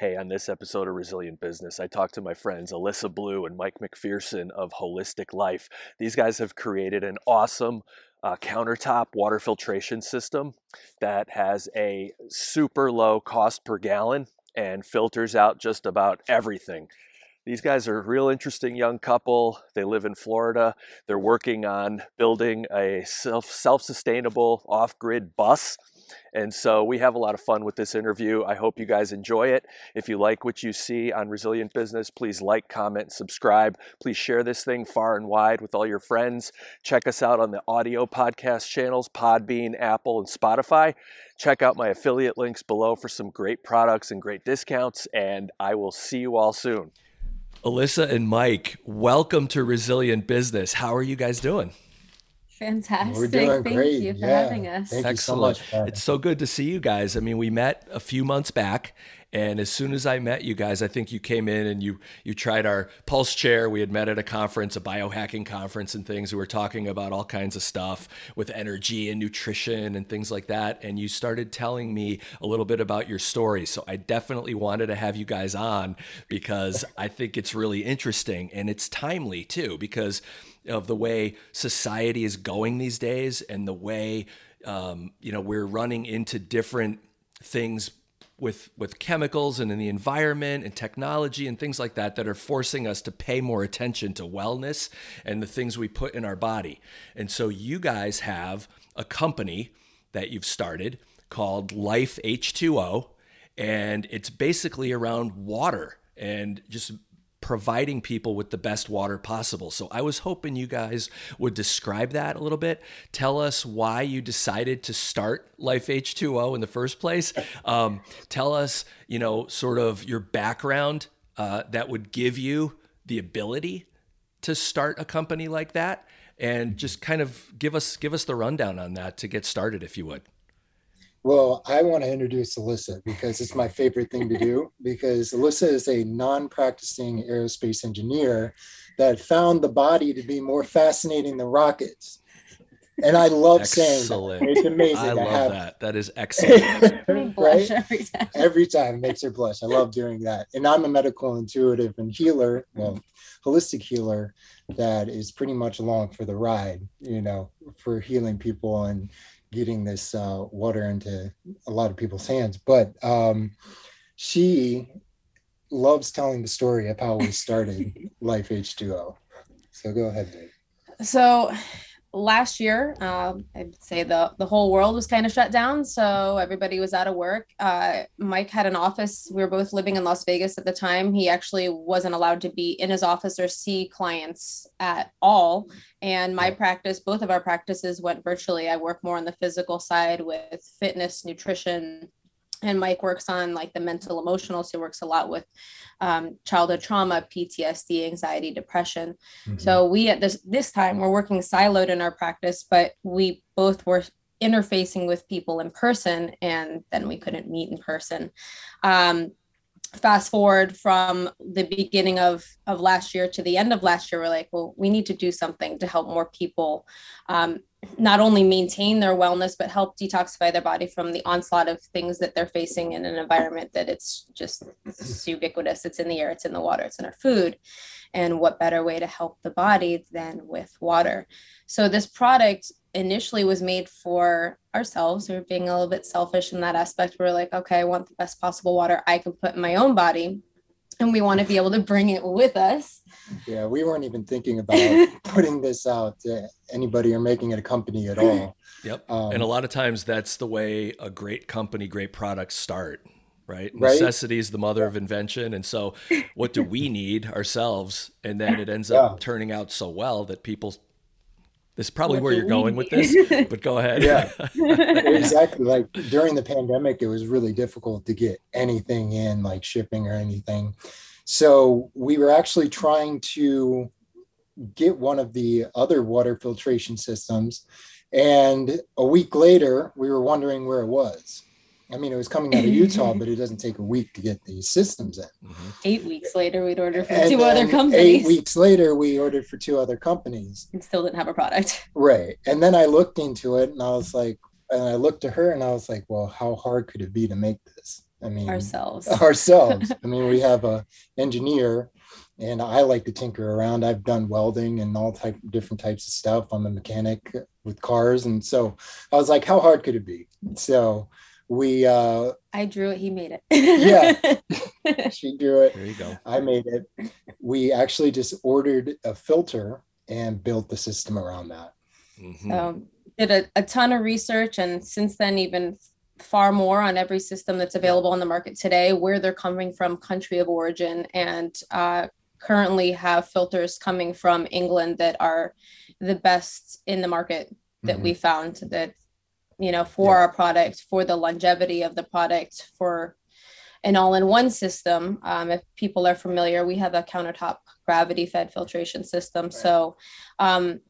Hey, on this episode of Resilient Business, I talked to my friends Alyssa Blue and Mike McPherson of Holistic Life. These guys have created an awesome uh, countertop water filtration system that has a super low cost per gallon and filters out just about everything. These guys are a real interesting young couple. They live in Florida. They're working on building a self self sustainable off grid bus and so we have a lot of fun with this interview. I hope you guys enjoy it. If you like what you see on Resilient Business, please like, comment, subscribe. Please share this thing far and wide with all your friends. Check us out on the audio podcast channels Podbean, Apple, and Spotify. Check out my affiliate links below for some great products and great discounts. And I will see you all soon. Alyssa and Mike, welcome to Resilient Business. How are you guys doing? Fantastic. We're doing Thank great. you for yeah. having us. Thank Excellent. So much, it's so good to see you guys. I mean, we met a few months back and as soon as I met you guys, I think you came in and you you tried our pulse chair. We had met at a conference, a biohacking conference and things. We were talking about all kinds of stuff with energy and nutrition and things like that. And you started telling me a little bit about your story. So I definitely wanted to have you guys on because I think it's really interesting and it's timely too because of the way society is going these days and the way um, you know we're running into different things with with chemicals and in the environment and technology and things like that that are forcing us to pay more attention to wellness and the things we put in our body. And so you guys have a company that you've started called Life H2O and it's basically around water and just providing people with the best water possible. So I was hoping you guys would describe that a little bit. Tell us why you decided to start Life H2O in the first place. Um, tell us, you know, sort of your background uh, that would give you the ability to start a company like that, and just kind of give us give us the rundown on that to get started, if you would. Well, I want to introduce Alyssa because it's my favorite thing to do. Because Alyssa is a non practicing aerospace engineer that found the body to be more fascinating than rockets. And I love excellent. saying that. It's amazing. I love have, that. That is excellent. right? Every time. every time it makes her blush. I love doing that. And I'm a medical intuitive and healer, well, holistic healer that is pretty much along for the ride, you know, for healing people and getting this uh, water into a lot of people's hands. But um, she loves telling the story of how we started Life H2O. So go ahead, babe. So last year, um, I'd say the the whole world was kind of shut down, so everybody was out of work. Uh, Mike had an office. We were both living in Las Vegas at the time. He actually wasn't allowed to be in his office or see clients at all. And my practice, both of our practices went virtually. I work more on the physical side with fitness, nutrition, and Mike works on like the mental emotional. So he works a lot with um, childhood trauma, PTSD, anxiety, depression. Mm-hmm. So we at this this time we're working siloed in our practice, but we both were interfacing with people in person, and then we couldn't meet in person. Um, fast forward from the beginning of of last year to the end of last year we're like well we need to do something to help more people um, not only maintain their wellness but help detoxify their body from the onslaught of things that they're facing in an environment that it's just it's ubiquitous. It's in the air it's in the water it's in our food. And what better way to help the body than with water? So this product initially was made for ourselves. We were being a little bit selfish in that aspect. We are like, okay, I want the best possible water I can put in my own body. And we want to be able to bring it with us. Yeah, we weren't even thinking about putting this out to anybody or making it a company at all. Yep. Um, and a lot of times that's the way a great company, great products start right? right? Necessity is the mother yeah. of invention. And so, what do we need ourselves? And then it ends up turning out so well that people this is probably what where you're going with this, but go ahead. Yeah, exactly. Like during the pandemic, it was really difficult to get anything in, like shipping or anything. So we were actually trying to get one of the other water filtration systems. And a week later, we were wondering where it was. I mean, it was coming out of Utah, but it doesn't take a week to get these systems in. Mm-hmm. Eight weeks later, we'd order for and two other companies. Eight weeks later, we ordered for two other companies. And still didn't have a product. Right. And then I looked into it and I was like, and I looked to her and I was like, well, how hard could it be to make this? I mean, ourselves. Ourselves. I mean, we have a engineer, and I like to tinker around. I've done welding and all type different types of stuff. I'm a mechanic with cars, and so I was like, how hard could it be? So we uh I drew it, he made it. yeah. she drew it. There you go. I made it. We actually just ordered a filter and built the system around that. Mhm. um, did a, a ton of research and since then even far more on every system that's available on the market today where they're coming from country of origin and uh, currently have filters coming from england that are the best in the market that Mhm. we found that you know for Yeah. our product for the longevity of the product for an all-in-one system. Um, if people are familiar we have a countertop gravity fed filtration system. So um,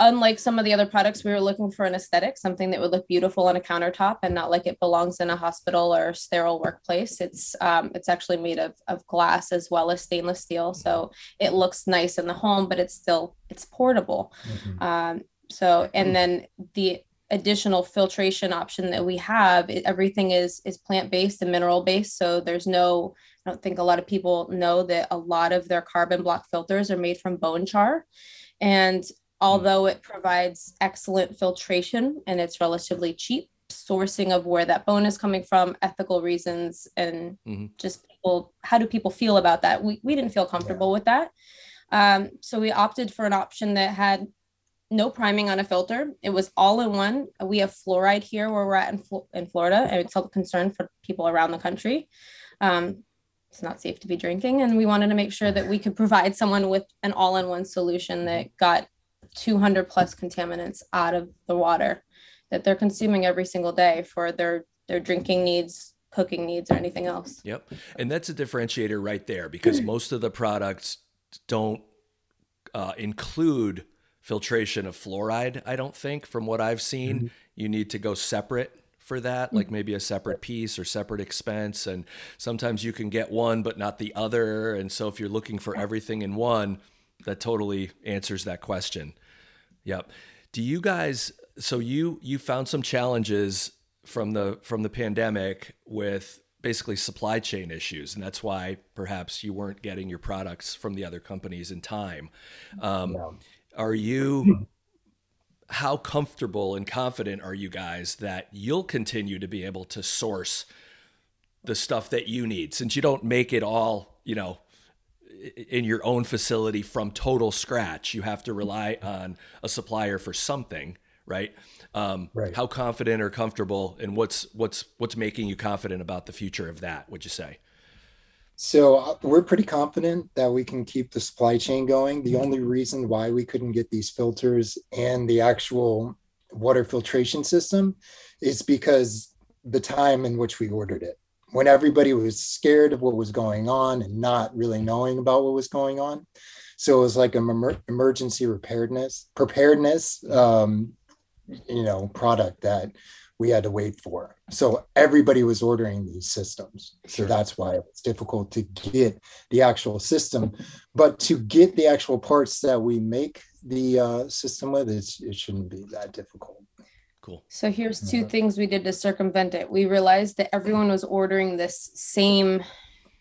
unlike some of the other products we were looking for an aesthetic something that would look beautiful on a countertop and not like it belongs in a hospital or sterile workplace. It's um, it's actually made of, of glass as well as stainless steel. So it looks nice in the home but it's still it's portable. Mhm. um, so, and then the additional filtration option that we have, it, everything is is plant based and mineral based. So there's no, I don't think a lot of people know that a lot of their carbon block filters are made from bone char, and although it provides excellent filtration and it's relatively cheap, sourcing of where that bone is coming from, ethical reasons, and Mhm. just people, how do people feel about that? We we didn't feel comfortable with that. Um, so we opted for an option that had no priming on a filter. It was all in one. We have fluoride here where we're at in, in Florida, and it's a concern for people around the country. Um, it's not safe to be drinking, and we wanted to make sure that we could provide someone with an all-in-one solution that got 200 plus contaminants out of the water that they're consuming every single day for their their drinking needs, cooking needs, or anything else. Yep. And that's a differentiator right there because most of the products don't uh, include filtration of fluoride, I don't think, from what I've seen. You need to go separate for that, like maybe a separate piece or separate expense. And sometimes you can get one, but not the other. And so if you're looking for everything in one, that totally answers that question. Yep. Do you guys so you you found some challenges from the from the pandemic with basically supply chain issues and that's why perhaps you weren't getting your products from the other companies in time. Um. Are you how comfortable and confident are you guys that you'll continue to be able to source the stuff that you need since you don't make it all, you know, in your own facility from total scratch. You have to rely on a supplier for something, right? Um, Right. How confident or comfortable, and what's what's what's making you confident about the future of that? Would you say? So uh, we're pretty confident that we can keep the supply chain going. The only reason why we couldn't get these filters and the actual water filtration system is because the time in which we ordered it. When everybody was scared of what was going on and not really knowing about what was going on. So it was like an emer- emergency preparedness, preparedness, um, you know, product that we had to wait for. So everybody was ordering these systems. So Sure. that's why it was difficult to get the actual system. But to get the actual parts that we make the uh, system with, it's, it shouldn't be that difficult. Cool. So here's two Yeah. things we did to circumvent it. We realized that everyone was ordering this same,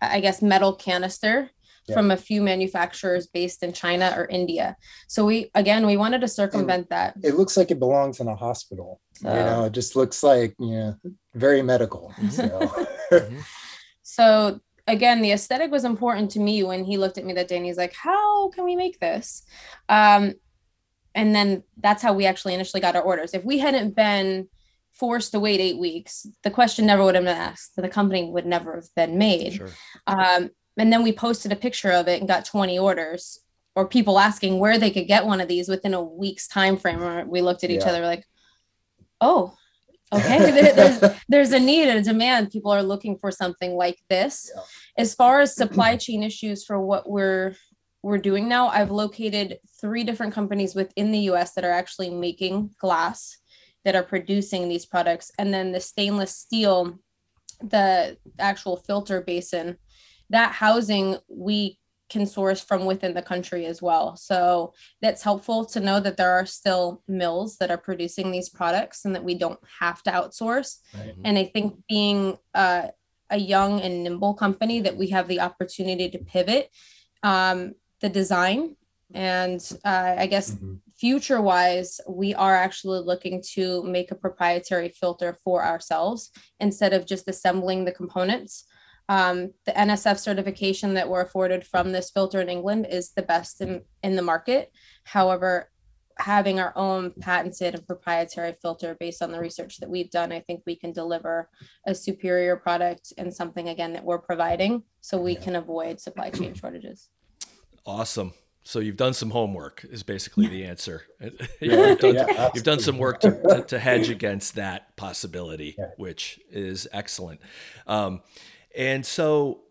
I guess, metal canister Yeah. from a few manufacturers based in China or India. So we again we wanted to circumvent that. It looks like it belongs in a hospital. So, You know, it just looks like, you know, very medical. So, so again, the aesthetic was important to me when he looked at me that day and he's like, "How can we make this?" Um, and then that's how we actually initially got our orders. If we hadn't been forced to wait eight weeks, the question never would have been asked. The company would never have been made. Sure. Um, and then we posted a picture of it and got 20 orders or people asking where they could get one of these within a week's time frame. Or we looked at each Yeah. other like, oh, okay, there- there's, there's a need and a demand. People are looking for something like this. Yeah. As far as supply chain issues for what we're we're doing now, I've located three different companies within the US that are actually making glass that are producing these products. And then the stainless steel, the actual filter basin, that housing we can source from within the country as well. So that's helpful to know that there are still mills that are producing these products and that we don't have to outsource. Right. And I think being uh, a young and nimble company that we have the opportunity to pivot um, the design and uh, I guess mm-hmm. future wise, we are actually looking to make a proprietary filter for ourselves instead of just assembling the components. Um, the NSF certification that we're afforded from this filter in England is the best in, in the market. However, having our own patented and proprietary filter based on the research that we've done, I think we can deliver a superior product and something again that we're providing so we can avoid supply chain shortages. Awesome. So you've done some homework is basically the answer. you've, done, yeah, you've, done, some work to, to, to, hedge against that possibility, yeah. which is excellent. Um, and so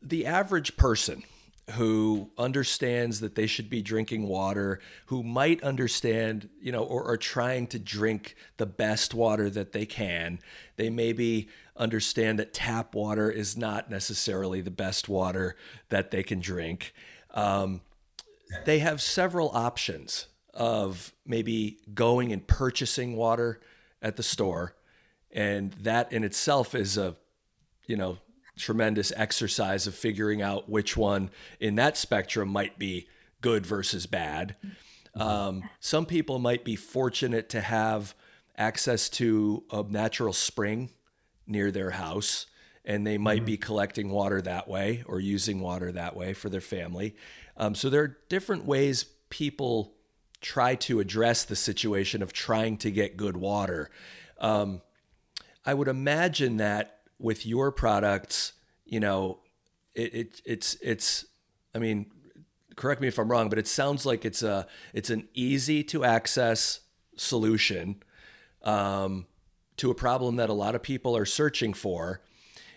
the average person who understands that they should be drinking water, who might understand, you know, or are trying to drink the best water that they can, they maybe understand that tap water is not necessarily the best water that they can drink. Um, they have several options of maybe going and purchasing water at the store and that in itself is a you know tremendous exercise of figuring out which one in that spectrum might be good versus bad um, some people might be fortunate to have access to a natural spring near their house and they might mm-hmm. be collecting water that way or using water that way for their family um, so there are different ways people try to address the situation of trying to get good water. Um, I would imagine that with your products, you know, it, it it's it's. I mean, correct me if I'm wrong, but it sounds like it's a it's an easy to access solution um, to a problem that a lot of people are searching for.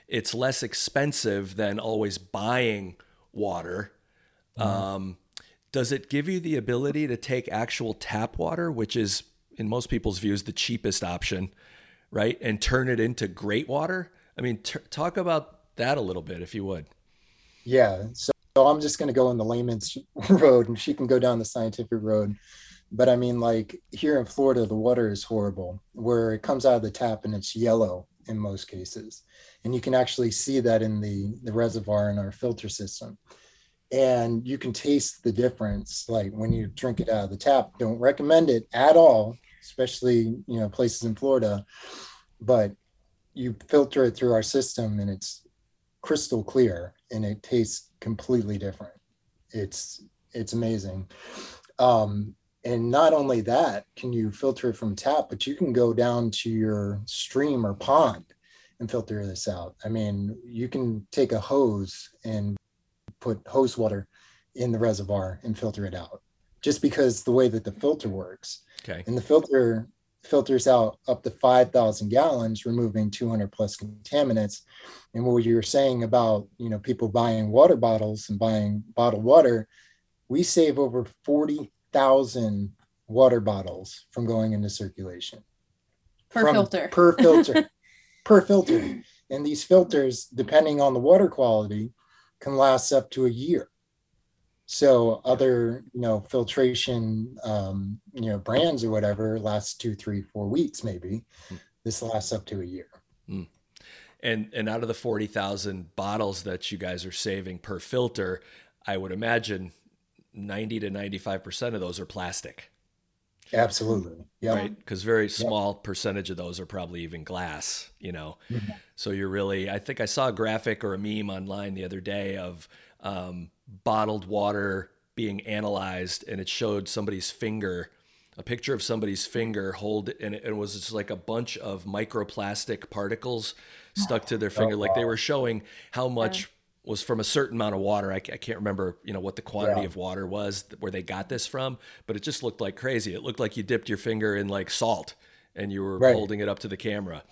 It's less expensive than always buying water. Mm-hmm. Um, does it give you the ability to take actual tap water, which is in most people's views the cheapest option, right, and turn it into great water? I mean, t- talk about that a little bit, if you would. Yeah. So, so I'm just going to go on the layman's road, and she can go down the scientific road. But I mean, like here in Florida, the water is horrible, where it comes out of the tap and it's yellow in most cases, and you can actually see that in the the reservoir in our filter system and you can taste the difference like when you drink it out of the tap don't recommend it at all especially you know places in florida but you filter it through our system and it's crystal clear and it tastes completely different it's it's amazing um and not only that can you filter it from tap but you can go down to your stream or pond and filter this out i mean you can take a hose and put hose water in the reservoir and filter it out just because the way that the filter works. Okay. And the filter filters out up to 5,000 gallons, removing 200 plus contaminants. And what you were saying about, you know, people buying water bottles and buying bottled water, we save over 40,000 water bottles from going into circulation. Per from, filter. Per filter. per filter. And these filters, depending on the water quality, can last up to a year. So other, you know, filtration, um, you know, brands or whatever lasts two, three, four weeks, maybe. Mm. This lasts up to a year. Mm. And and out of the forty thousand bottles that you guys are saving per filter, I would imagine ninety to ninety five percent of those are plastic. Absolutely. Yeah. Right. Because very small yep. percentage of those are probably even glass, you know. Mm-hmm. So you're really, I think I saw a graphic or a meme online the other day of um, bottled water being analyzed and it showed somebody's finger, a picture of somebody's finger hold, and it, was just like a bunch of microplastic particles stuck to their finger. Like they were showing how much was from a certain amount of water. I, I can't remember, you know, what the quantity yeah. of water was where they got this from, but it just looked like crazy. It looked like you dipped your finger in like salt and you were right. holding it up to the camera.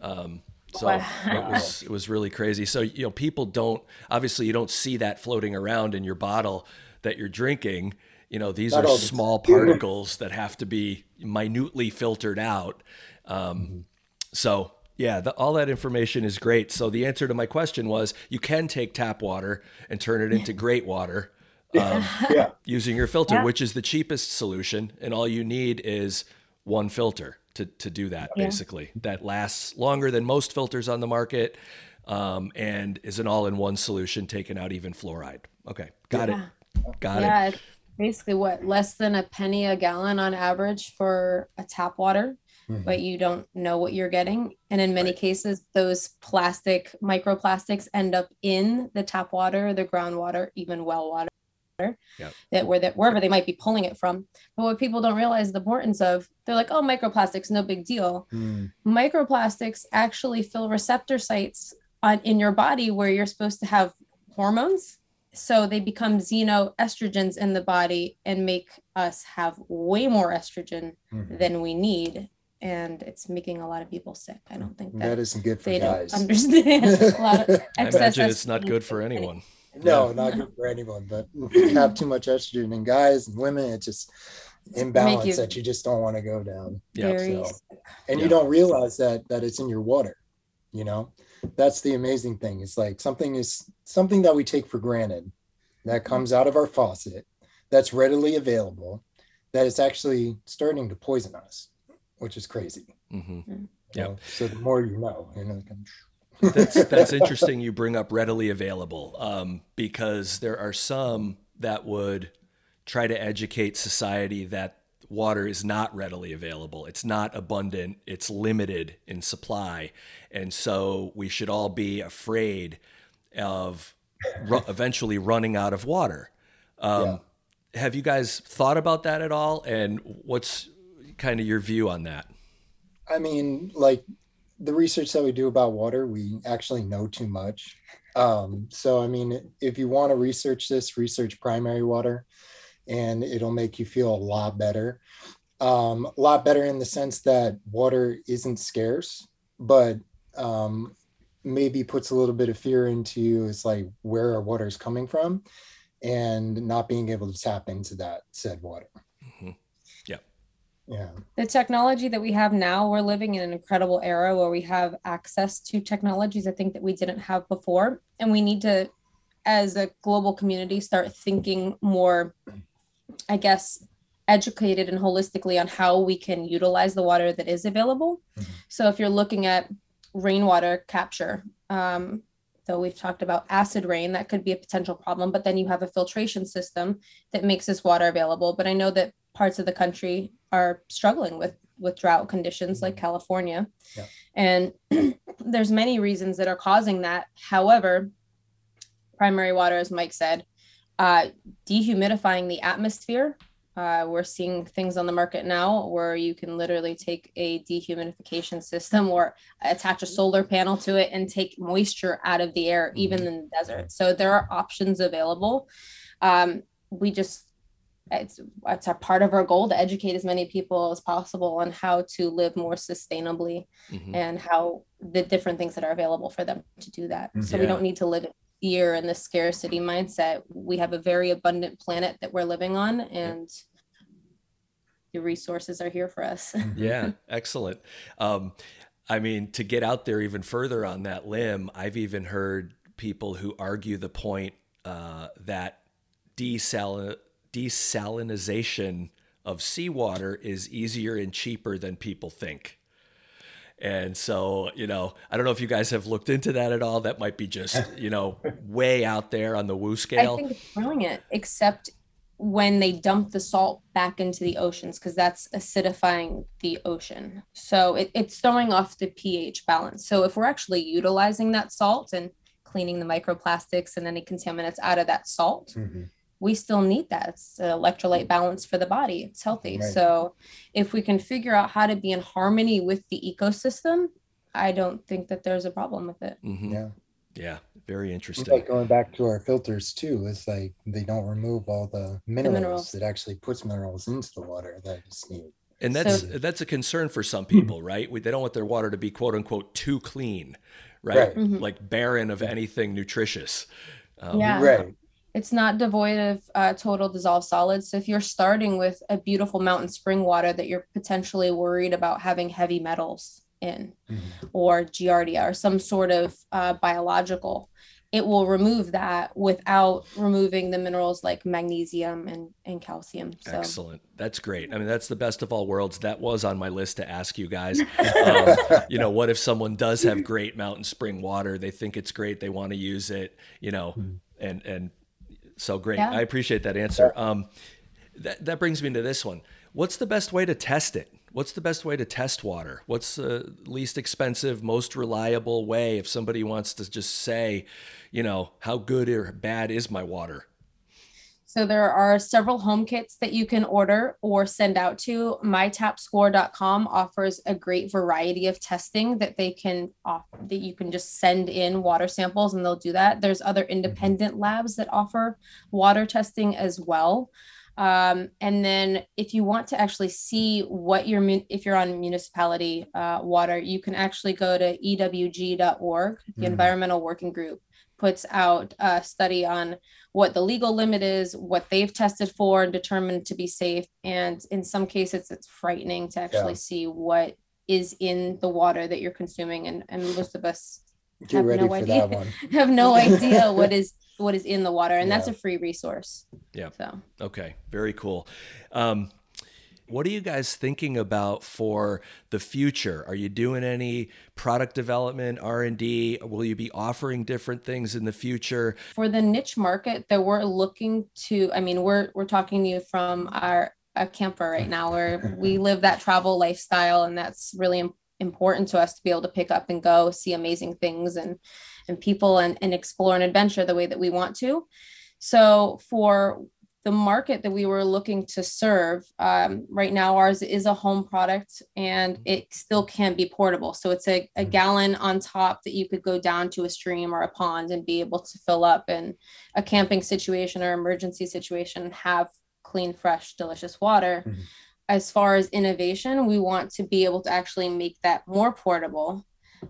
Um, so wow. it was it was really crazy. So you know, people don't obviously you don't see that floating around in your bottle that you're drinking. You know, these Not are small particles that have to be minutely filtered out. Um, mm-hmm. So yeah, the, all that information is great. So the answer to my question was you can take tap water and turn it into great water um, yeah. using your filter, yeah. which is the cheapest solution. And all you need is one filter to, to do that, yeah. basically. That lasts longer than most filters on the market. um, and is an all-in-one solution, taking out even fluoride. Okay, got Yeah. it, got it. yeah, it's basically what less than a penny a gallon on average for a tap water, Mhm. but you don't know what you're getting. And in many Right. cases, those plastic microplastics end up in the tap water, the groundwater, even well water. Yep. That where that wherever they might be pulling it from. But what people don't realize the importance of, they're like, oh, microplastics, no big deal. Mm, Microplastics actually fill receptor sites on in your body where you're supposed to have hormones so they become xenoestrogens in the body and make us have way more estrogen mhm. than we need and it's making a lot of people sick i don't think That that, isn't good for they don't understand a lot of I imagine it's not good for anyone. No, Yeah. not good for anyone. But you have too much estrogen in guys and women, it's just imbalance you that you just don't want to go down. Yeah. so- And Yeah. you don't realize that that it's in your water. You know, that's the amazing thing. It's like something is something that we take for granted that comes out of our faucet that's readily available that is actually starting to poison us, which is crazy. hmm you know? So the more you know, you know. That's that's interesting you bring up readily available um, because there are some that would try to educate society that water is not readily available. It's not abundant. It's limited in supply. And so we should all be afraid of ru- eventually running out of water. Um, have you guys thought about that at all? And what's kind of your view on that? I mean, like the research that we do about water, we actually know too much. Um, so, I mean, if you want to research this, research primary water, and it'll make you feel a lot better. Um, a lot better in the sense that water isn't scarce, but um, maybe puts a little bit of fear into you. It's like where our water is coming from, and not being able to tap into that said water. Yeah. The technology that we have now we're living in an incredible era where we have access to technologies i think that we didn't have before and we need to as a global community start thinking more i guess educated and holistically on how we can utilize the water that is available Mhm. so if you're looking at rainwater capture um, though we've talked about acid rain that could be a potential problem but then you have a filtration system that makes this water available but i know that parts of the country are struggling with with drought conditions like california Yeah. and there's many reasons that are causing that however primary water as mike said uh, dehumidifying the atmosphere uh, we're seeing things on the market now where you can literally take a dehumidification system or attach a solar panel to it and take moisture out of the air, even in the desert. So there are options available. Um, we just it's it's a part of our goal to educate as many people as possible on how to live more sustainably Mhm. and how the different things that are available for them to do that. So we don't need to live in fear and the scarcity mindset. We have a very abundant planet that we're living on, and the resources are here for us. Yeah, excellent. Um, I mean, to get out there even further on that limb, I've even heard people who argue the point uh, that desal- desalinization of seawater is easier and cheaper than people think. And so, you know, I don't know if you guys have looked into that at all. That might be just, you know, way out there on the woo scale. I scale. think it's brilliant, except when they dump the salt back into the oceans, because that's acidifying the ocean. So it, it's throwing off the pH balance. So if we're actually utilizing that salt and cleaning the microplastics and any contaminants out of that salt, Mhm. We still need that. It's an electrolyte balance for the body. It's healthy. Right. So if we can figure out how to be in harmony with the ecosystem, I don't think that there's a problem with it. Mhm. Yeah. Yeah, very It's interesting. like going back to our filters too. It's like they don't remove all the minerals, minerals. that actually puts minerals into the water that is needed. And that's So- that's a concern for some people, right? We, they don't want their water to be quote unquote too clean, right? Right. Mhm. Like barren of anything nutritious. Um, Yeah. Right. It's not devoid of uh, total dissolved solids. So if you're starting with a beautiful mountain spring water that you're potentially worried about having heavy metals in, Mhm. or giardia, or some sort of uh, biological, it will remove that without removing the minerals like magnesium and, and calcium. So. Excellent. That's great. I mean, that's the best of all worlds. That was on my list to ask you guys. Um, you know, what if someone does have great mountain spring water? They think it's great. They want to use it, you know, hmm. and, and so great. Yeah. I appreciate that answer. Um, that, that brings me to this one. What's the best way to test it? What's the best way to test water? What's the least expensive, most reliable way if somebody wants to just say, you know, how good or bad is my water? So there are several home kits that you can order or send out to. MyTapScore.com offers a great variety of testing that they can off that you can just send in water samples and they'll do that. There's other independent labs that offer water testing as well. Um, and then if you want to actually see what your if you're on municipality uh, water, you can actually go to ewg.org, the mm. Environmental Working Group puts out a study on what the legal limit is, what they've tested for and determined to be safe. And in some cases, it's frightening to actually yeah. see what is in the water that you're consuming. And, and most of us Get have no idea, have no idea what is what is in the water, and yeah. that's a free resource. Yeah. So okay, very cool. Um, what are you guys thinking about for the future? Are you doing any product development, R&D? Will you be offering different things in the future? For the niche market that we're looking to, I mean, we're we're talking to you from our a camper right now where we live that travel lifestyle and that's really important to us to be able to pick up and go see amazing things and and people and, and explore and adventure the way that we want to so for the market that we were looking to serve um, right now ours is a home product and it still can be portable so it's a, a mm-hmm. gallon on top that you could go down to a stream or a pond and be able to fill up in a camping situation or emergency situation and have clean fresh delicious water mm-hmm. as far as innovation we want to be able to actually make that more portable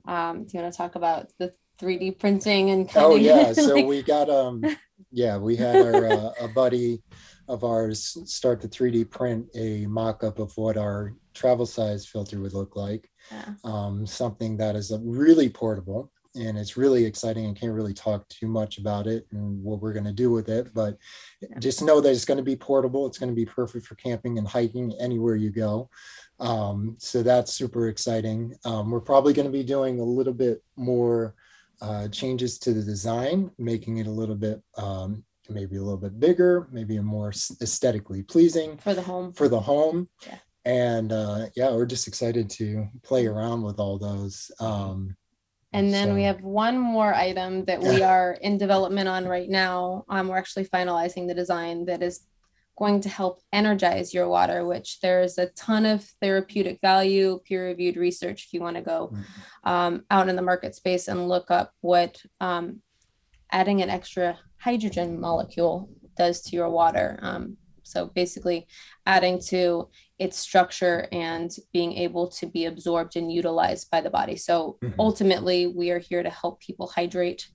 um, do you want to talk about the 3d printing and oh yeah so we got um yeah, we had our uh, a buddy of ours start to 3D print a mock-up of what our travel size filter would look like. Yeah. Um, something that is really portable and it's really exciting and can't really talk too much about it and what we're going to do with it but yeah. just know that it's going to be portable it's going to be perfect for camping and hiking anywhere you go um, so that's super exciting um, we're probably going to be doing a little bit more uh, changes to the design, making it a little bit um, maybe a little bit bigger, maybe a more aesthetically pleasing for the home. For the home. Yeah. And uh, yeah, we're just excited to play around with all those. Um, and then so. we have one more item that we are in development on right now. Um, we're actually finalizing the design that is going to help energize your water, which there's a ton of therapeutic value, peer reviewed research if you want to go mm-hmm. um, out in the market space and look up what um, adding an extra hydrogen molecule does to your water. Um, so basically, adding to its structure and being able to be absorbed and utilized by the body. So mm-hmm. ultimately, we are here to help people hydrate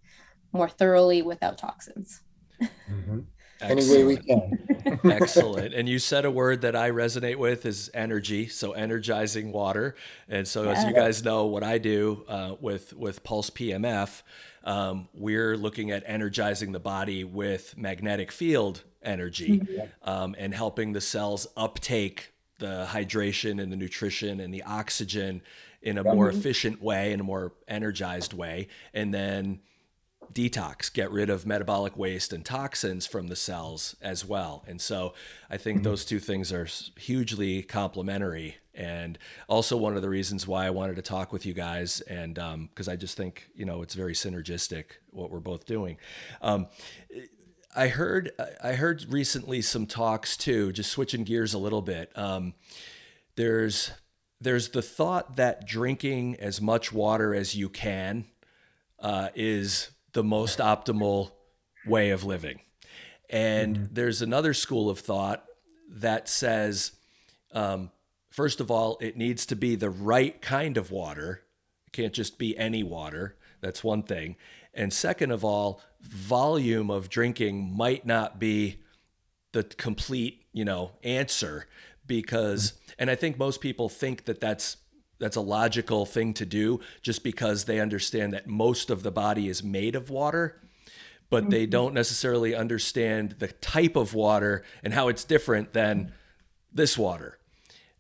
more thoroughly without toxins. Mm-hmm any way we can. Excellent. And you said a word that I resonate with is energy. So energizing water. And so, yeah. as you guys know, what I do uh, with with Pulse PEMF, um, we're looking at energizing the body with magnetic field energy mm-hmm. um, and helping the cells uptake the hydration and the nutrition and the oxygen in a more efficient way, in a more energized way, and then detox, get rid of metabolic waste and toxins from the cells as well. And so I think mm-hmm. those two things are hugely complementary. And also one of the reasons why I wanted to talk with you guys, and because um, I just think you know it's very synergistic what we're both doing. Um, I heard I heard recently some talks too, just switching gears a little bit. Um, there's there's the thought that drinking as much water as you can uh, is the most optimal way of living. And mm-hmm. there's another school of thought that says, um, first of all, it needs to be the right kind of water. It can't just be any water. That's one thing. And second of all, volume of drinking might not be the complete, you know, answer because, mm-hmm. and I think most people think that that's that's a logical thing to do just because they understand that most of the body is made of water but they mm-hmm. don't necessarily understand the type of water and how it's different than this water.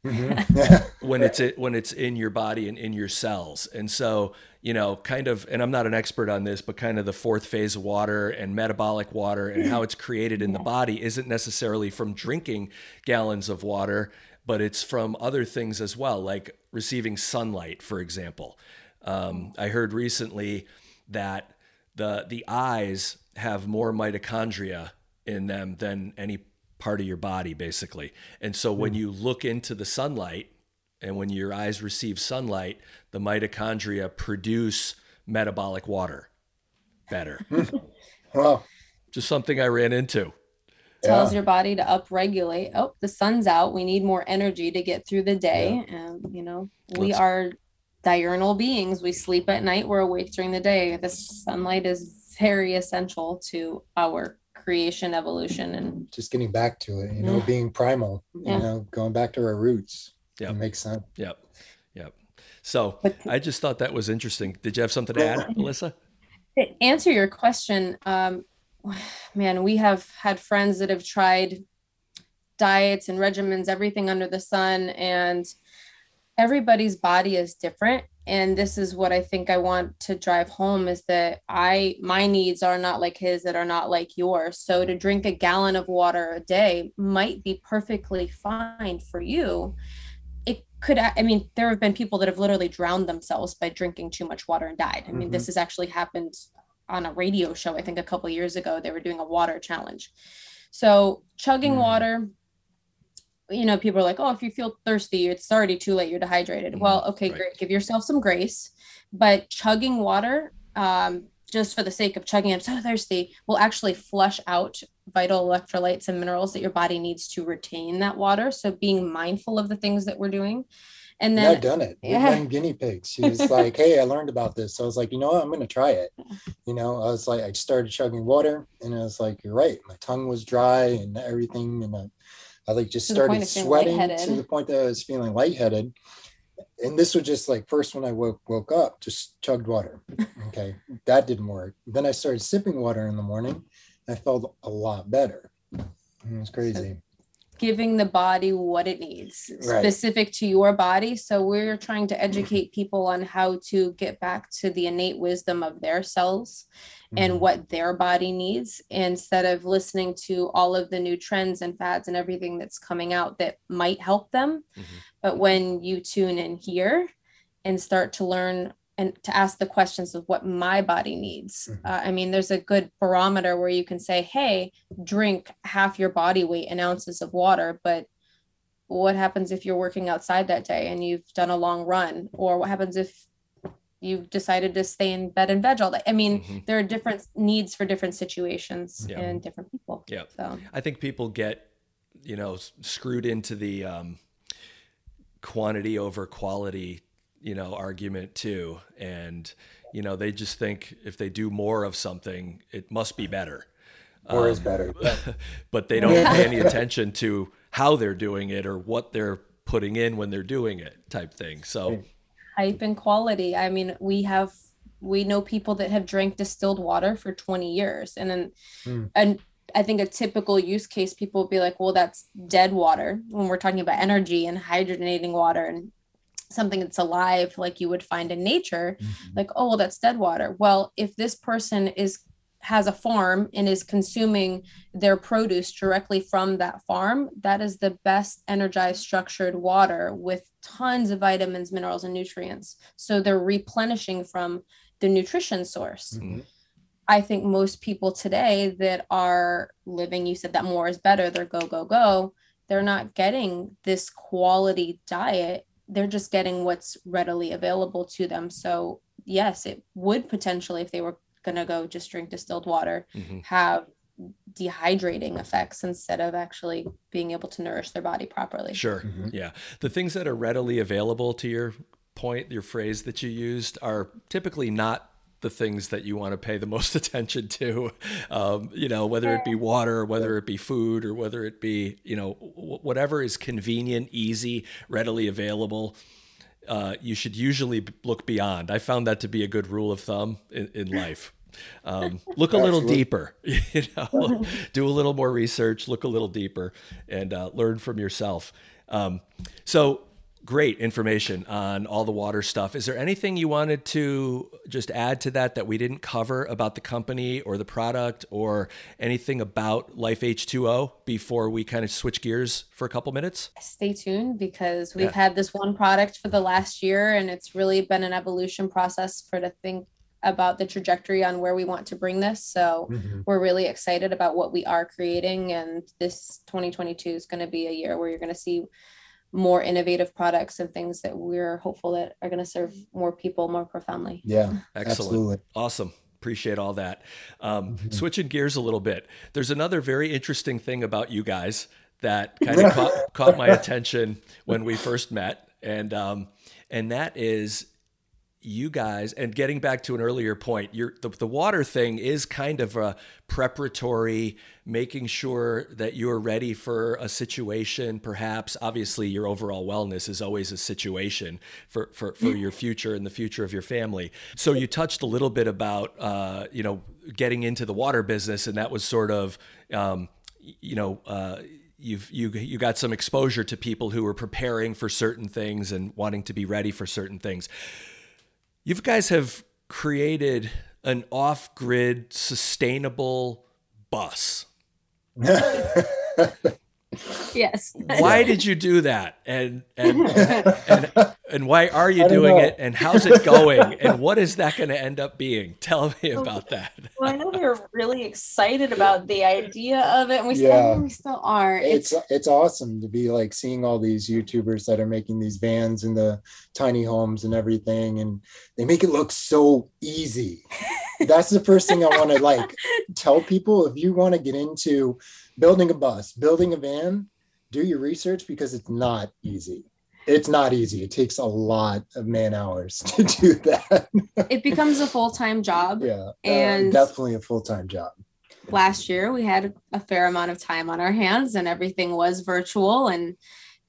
Mm-hmm. When it's when it's in your body and in your cells. And so, you know, kind of and I'm not an expert on this, but kind of the fourth phase of water and metabolic water and how it's created in the body isn't necessarily from drinking gallons of water, but it's from other things as well, like receiving sunlight, for example. Um, I heard recently that the the eyes have more mitochondria in them than any part of your body basically. And so when you look into the sunlight and when your eyes receive sunlight the mitochondria produce metabolic water better. Well, just something i ran into tells Yeah. your body to upregulate. Oh, the sun's out. We need more energy to get through the day. And you know, we Let's- are diurnal beings. We sleep at night, we're awake during the day. The sunlight is very essential to our creation, evolution, and just getting back to it, you know, Yeah. being primal, you know, going back to our roots. Yeah, It makes sense. yep yep so i just thought that was interesting did you have something to add melissa to answer your question, um, man, we have had friends that have tried diets and regimens, everything under the sun, and everybody's body is different. And this is what I think I want to drive home is that I my needs are not like his that are not like yours. So to drink a gallon of water a day might be perfectly fine for you. It could I mean there have been people that have literally drowned themselves by drinking too much water and died. I mean Mhm. this has actually happened on a radio show I think a couple years ago they were doing a water challenge. So chugging Mm. water you know, people are like, oh, if you feel thirsty, it's already too late, you're dehydrated. Mhm, Well, okay, right. great. Give yourself some grace. But chugging water, um, just for the sake of chugging, I'm so thirsty, will actually flush out vital electrolytes and minerals that your body needs to retain that water. So being mindful of the things that we're doing. And Yeah, I've done it. We've Yeah. been guinea pigs. She was like, Hey, I learned about this. So I was like, you know what? I'm going to try it. You know, I was like, I started chugging water and I was like, you're right. My tongue was dry and everything. And I, I like just To started sweating to the point that I was feeling lightheaded. And this was just like first when I woke woke up, just chugged water. Okay. that didn't work. Then I started sipping water in the morning. I felt a lot better. It was crazy. Giving the body what it needs Right. specific to your body so we're trying to educate people on how to get back to the innate wisdom of their cells and Mhm. what their body needs instead of listening to all of the new trends and fads and everything that's coming out that might help them Mhm. but when you tune in here and start to learn and to ask the questions of what my body needs Mhm. uh, i mean there's a good barometer where you can say hey drink half your body weight in ounces of water but what happens if you're working outside that day and you've done a long run or what happens if you've decided to stay in bed and veg all day i mean Mhm. there are different needs for different situations Yeah. and different people Yeah. so I think people get, you know, screwed into the um, quantity over quality, you know, argument too. And, you know, they just think if they do more of something, it must be better. More is Um, better. but they don't pay any attention to how they're doing it or what they're putting in when they're doing it type thing. So, hype and quality. I mean, we have we know people that have drank distilled water for 20 years. And then Hmm. and I think a typical use case people will be like, well, that's dead water when we're talking about energy and hydrogenating water and something that's alive like you would find in nature Mhm. like oh well that's dead water well if this person is has a farm and is consuming their produce directly from that farm that is the best energized structured water with tons of vitamins minerals and nutrients so they're replenishing from the nutrition source Mhm. I think most people today that are living, you said that more is better, they're go, go, go, they're not getting this quality diet. They're just getting what's readily available to them. So, yes, it would potentially, if they were going to go just drink distilled water, mhm. have dehydrating effects instead of actually being able to nourish their body properly. Sure. Mhm. Yeah. The things that are readily available to your point, your phrase that you used, are typically not the things that you want to pay the most attention to. Um, you know, whether it be water, whether it be food, or whether it be, you know, w- whatever is convenient, easy, readily available. Uh, you should usually look beyond. I found that to be a good rule of thumb in, in life. Um, look a little deeper, you know, do a little more research, look a little deeper, and uh, learn from yourself. Um, so great information on all the water stuff. Is there anything you wanted to just add to that that we didn't cover about the company or the product or anything about Life H2O before we kind of switch gears for a couple minutes? Stay tuned because we've yeah. had this one product for the last year and it's really been an evolution process for to think about the trajectory on where we want to bring this. So mm-hmm. we're really excited about what we are creating and this 2022 is going to be a year where you're going to see more innovative products and things that we're hopeful that are going to serve more people more profoundly. Yeah, excellent, absolutely. awesome. Appreciate all that. Um, mm-hmm. Switching gears a little bit, there's another very interesting thing about you guys that kind of caught, caught my attention when we first met, and um, and that is you guys and getting back to an earlier point the, the water thing is kind of a preparatory making sure that you're ready for a situation perhaps. Obviously your overall wellness is always a situation for for, for your future and the future of your family. So you touched a little bit about uh, you know getting into the water business and that was sort of um, you know uh, you've you you got some exposure to people who were preparing for certain things and wanting to be ready for certain things you guys have created an off grid sustainable bus. yes. Why did you do that? And and and, and why are you doing know. it? And how's it going? and what is that going to end up being? Tell me about that. well, I know we were really excited about the idea of it, and we yeah. still we still are. It's, it's it's awesome to be like seeing all these YouTubers that are making these vans in the tiny homes and everything, and they make it look so easy. That's the first thing I want to like tell people. If you want to get into building a bus, building a van, do your research because it's not easy. It's not easy. It takes a lot of man hours to do that. it becomes a full time job. Yeah. Uh, and uh, definitely a full time job. Last year, we had a fair amount of time on our hands and everything was virtual. And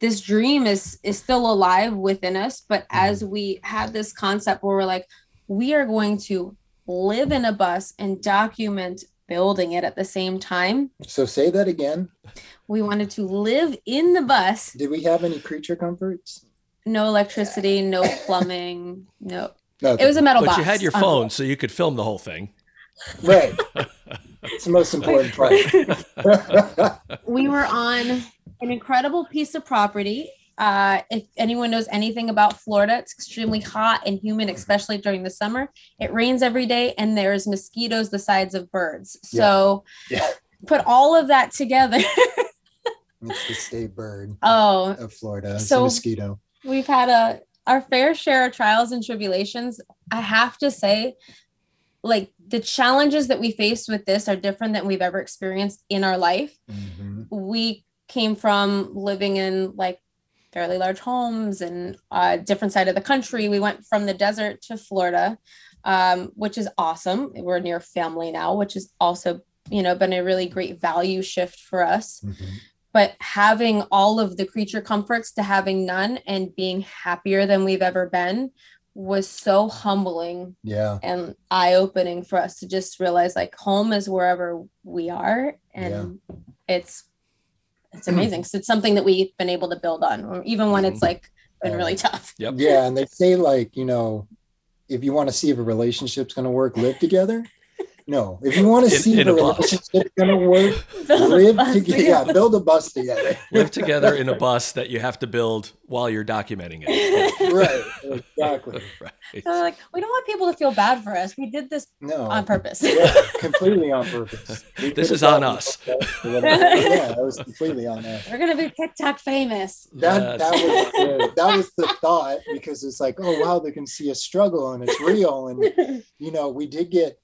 this dream is is still alive within us but mm-hmm. as we had this concept where we're like we are going to live in a bus and document building it at the same time. So say that again. We wanted to live in the bus. Did we have any creature comforts? No electricity, no plumbing, no. It was a metal but box. But you had your phone, um, so you could film the whole thing. Right. it's the most important part. we were on an incredible piece of property uh, if anyone knows anything about Florida, it's extremely hot and humid, especially during the summer. It rains every day, and there's mosquitoes the size of birds. So, yeah. Yeah. put all of that together. it's the state bird. Oh, of Florida. It's so a mosquito. We've had a our fair share of trials and tribulations. I have to say, like the challenges that we faced with this are different than we've ever experienced in our life. Mm-hmm. We came from living in like fairly large homes and a different side of the country. We went from the desert to Florida, um, which is awesome. We're near family now, which is also, you know, been a really great value shift for us. Mm-hmm. But having all of the creature comforts to having none and being happier than we've ever been was so humbling yeah and eye-opening for us to just realize like home is wherever we are and yeah. it's it's amazing. so it's something that we've been able to build on, even when it's mm-hmm. like been really tough. Yep. Yeah. And they say like, you know, if you want to see if a relationship's going to work, live together. No, if you want to in, see in the relationship gonna work, live together. Yeah, build a bus together. live together in a bus that you have to build while you're documenting it. right, exactly. Right. So like, we don't want people to feel bad for us. We did this no. on purpose. yeah, completely on purpose. this is on us. yeah, it was completely on us. We're gonna be TikTok famous. That that was that was the thought because it's like, oh wow, they can see a struggle and it's real, and you know, we did get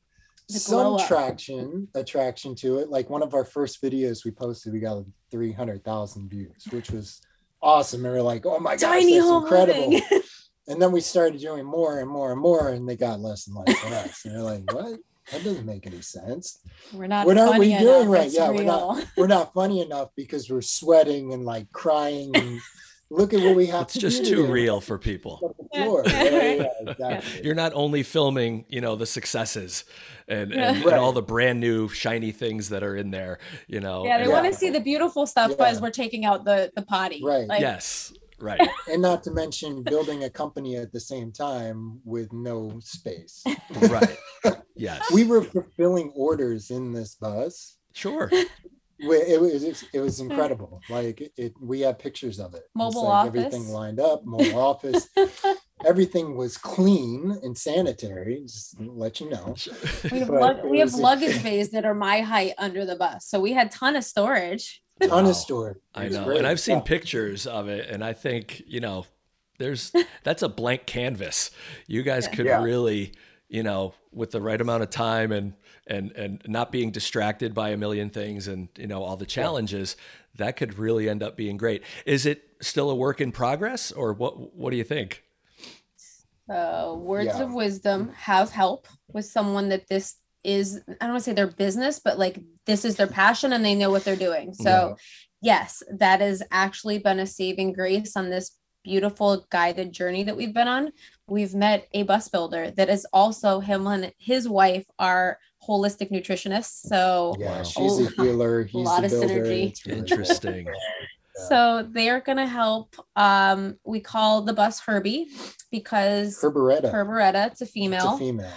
some traction attraction to it. Like one of our first videos we posted we got like 300000 views which was awesome. And we are like oh my god that's incredible. and then we started doing more and more and more and they got less and less and less. And they're like what? That doesn't make any sense. We're not what are we doing right? Yeah real. we're not we're not funny enough because we're sweating and like crying and look at what we have. It's to just do too today. real for people. On the floor. Yeah, yeah, yeah, exactly. You're not only filming, you know, the successes and, and, Right. and all the brand new shiny things that are in there, you know. Yeah, they and- Yeah. want to see the beautiful stuff Yeah. as we're taking out the the potty. Right. Like, yes, right. and not to mention building a company at the same time with no space. right. Yes. we were fulfilling orders in this bus. sure. We- It was it was hmm. incredible. Like it, we have pictures of it. Mobile like office. everything lined up, mobile office. Everything was clean and sanitary. Just to let you know. We have, lug- we have luggage bays that are my height under the bus, so we had ton of storage. Ton Wow. of storage. I know. great. And I've seen Yeah. pictures of it and I think, you know, there's that's a blank canvas. You guys could Yeah. really, you know, with the right amount of time and and and not being distracted by a million things and, you know, all the challenges, that could really end up being great. Is it still a work in progress or what what do you think? Uh, words Yeah. of wisdom have help with someone that this is. I don't want to say their business, but like this is their passion and they know what they're doing. So, yes, that has actually been a saving grace on this beautiful guided journey that we've been on. We've met a bus builder that is also him and his wife are holistic nutritionists. So, Yeah, Wow. she's a Oh, healer. He's a lot the of builder. synergy. It's Interesting. So they are going to help. Um, we call the bus Herbie because Herberetta. Herberetta, it's a It's female. a female.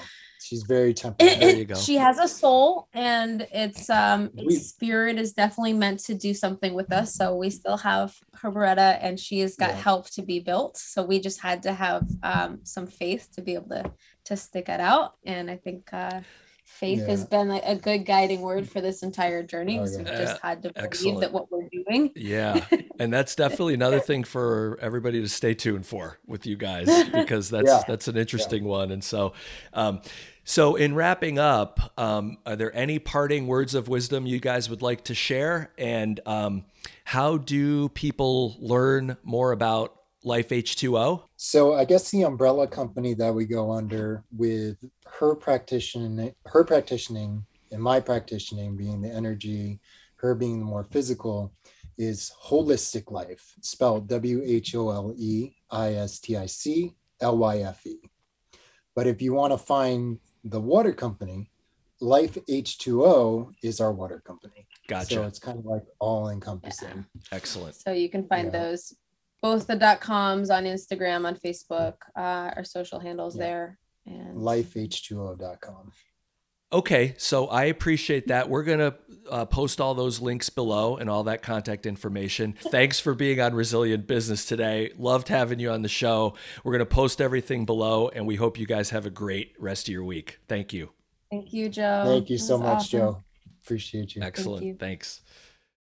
She's very It- temperamental. There you go. She has a soul, and it's um, We- spirit is definitely meant to do something with us. So we still have Herberetta, and she has got Yeah. help to be built. So we just had to have um, some faith to be able to to stick it out. And I think uh, faith has been like a good guiding word for this entire journey. Oh, So yeah. we just had to believe excellent. that what we're doing. Yeah. And that's definitely another thing for everybody to stay tuned for with you guys because that's Yeah. that's an interesting one. And so um so in wrapping up, um, are there any parting words of wisdom you guys would like to share? And um, how do people learn more about Life H2O? So I guess the umbrella company that we go under with her practitioner, her practicing and my practicing being the energy, her being the more physical, is Wholeistic Lyfe, spelled W H O L E I S T I C L Y F E. But if you want to find the water company, Life H2O is our water company. Gotcha. So it's kind of like all encompassing. Excellent. So you can find Yeah. those both the dot coms on Instagram, on Facebook, uh, our social handles Yeah. there. And Lifeh2o.com. Okay, so I appreciate that. We're going to uh, post all those links below and all that contact information. Thanks for being on Resilient Business today. Loved having you on the show. We're going to post everything below, and we hope you guys have a great rest of your week. Thank you. Thank you, Joe. Thank you so much, awesome. Joe. Appreciate you. Excellent. you. Thanks.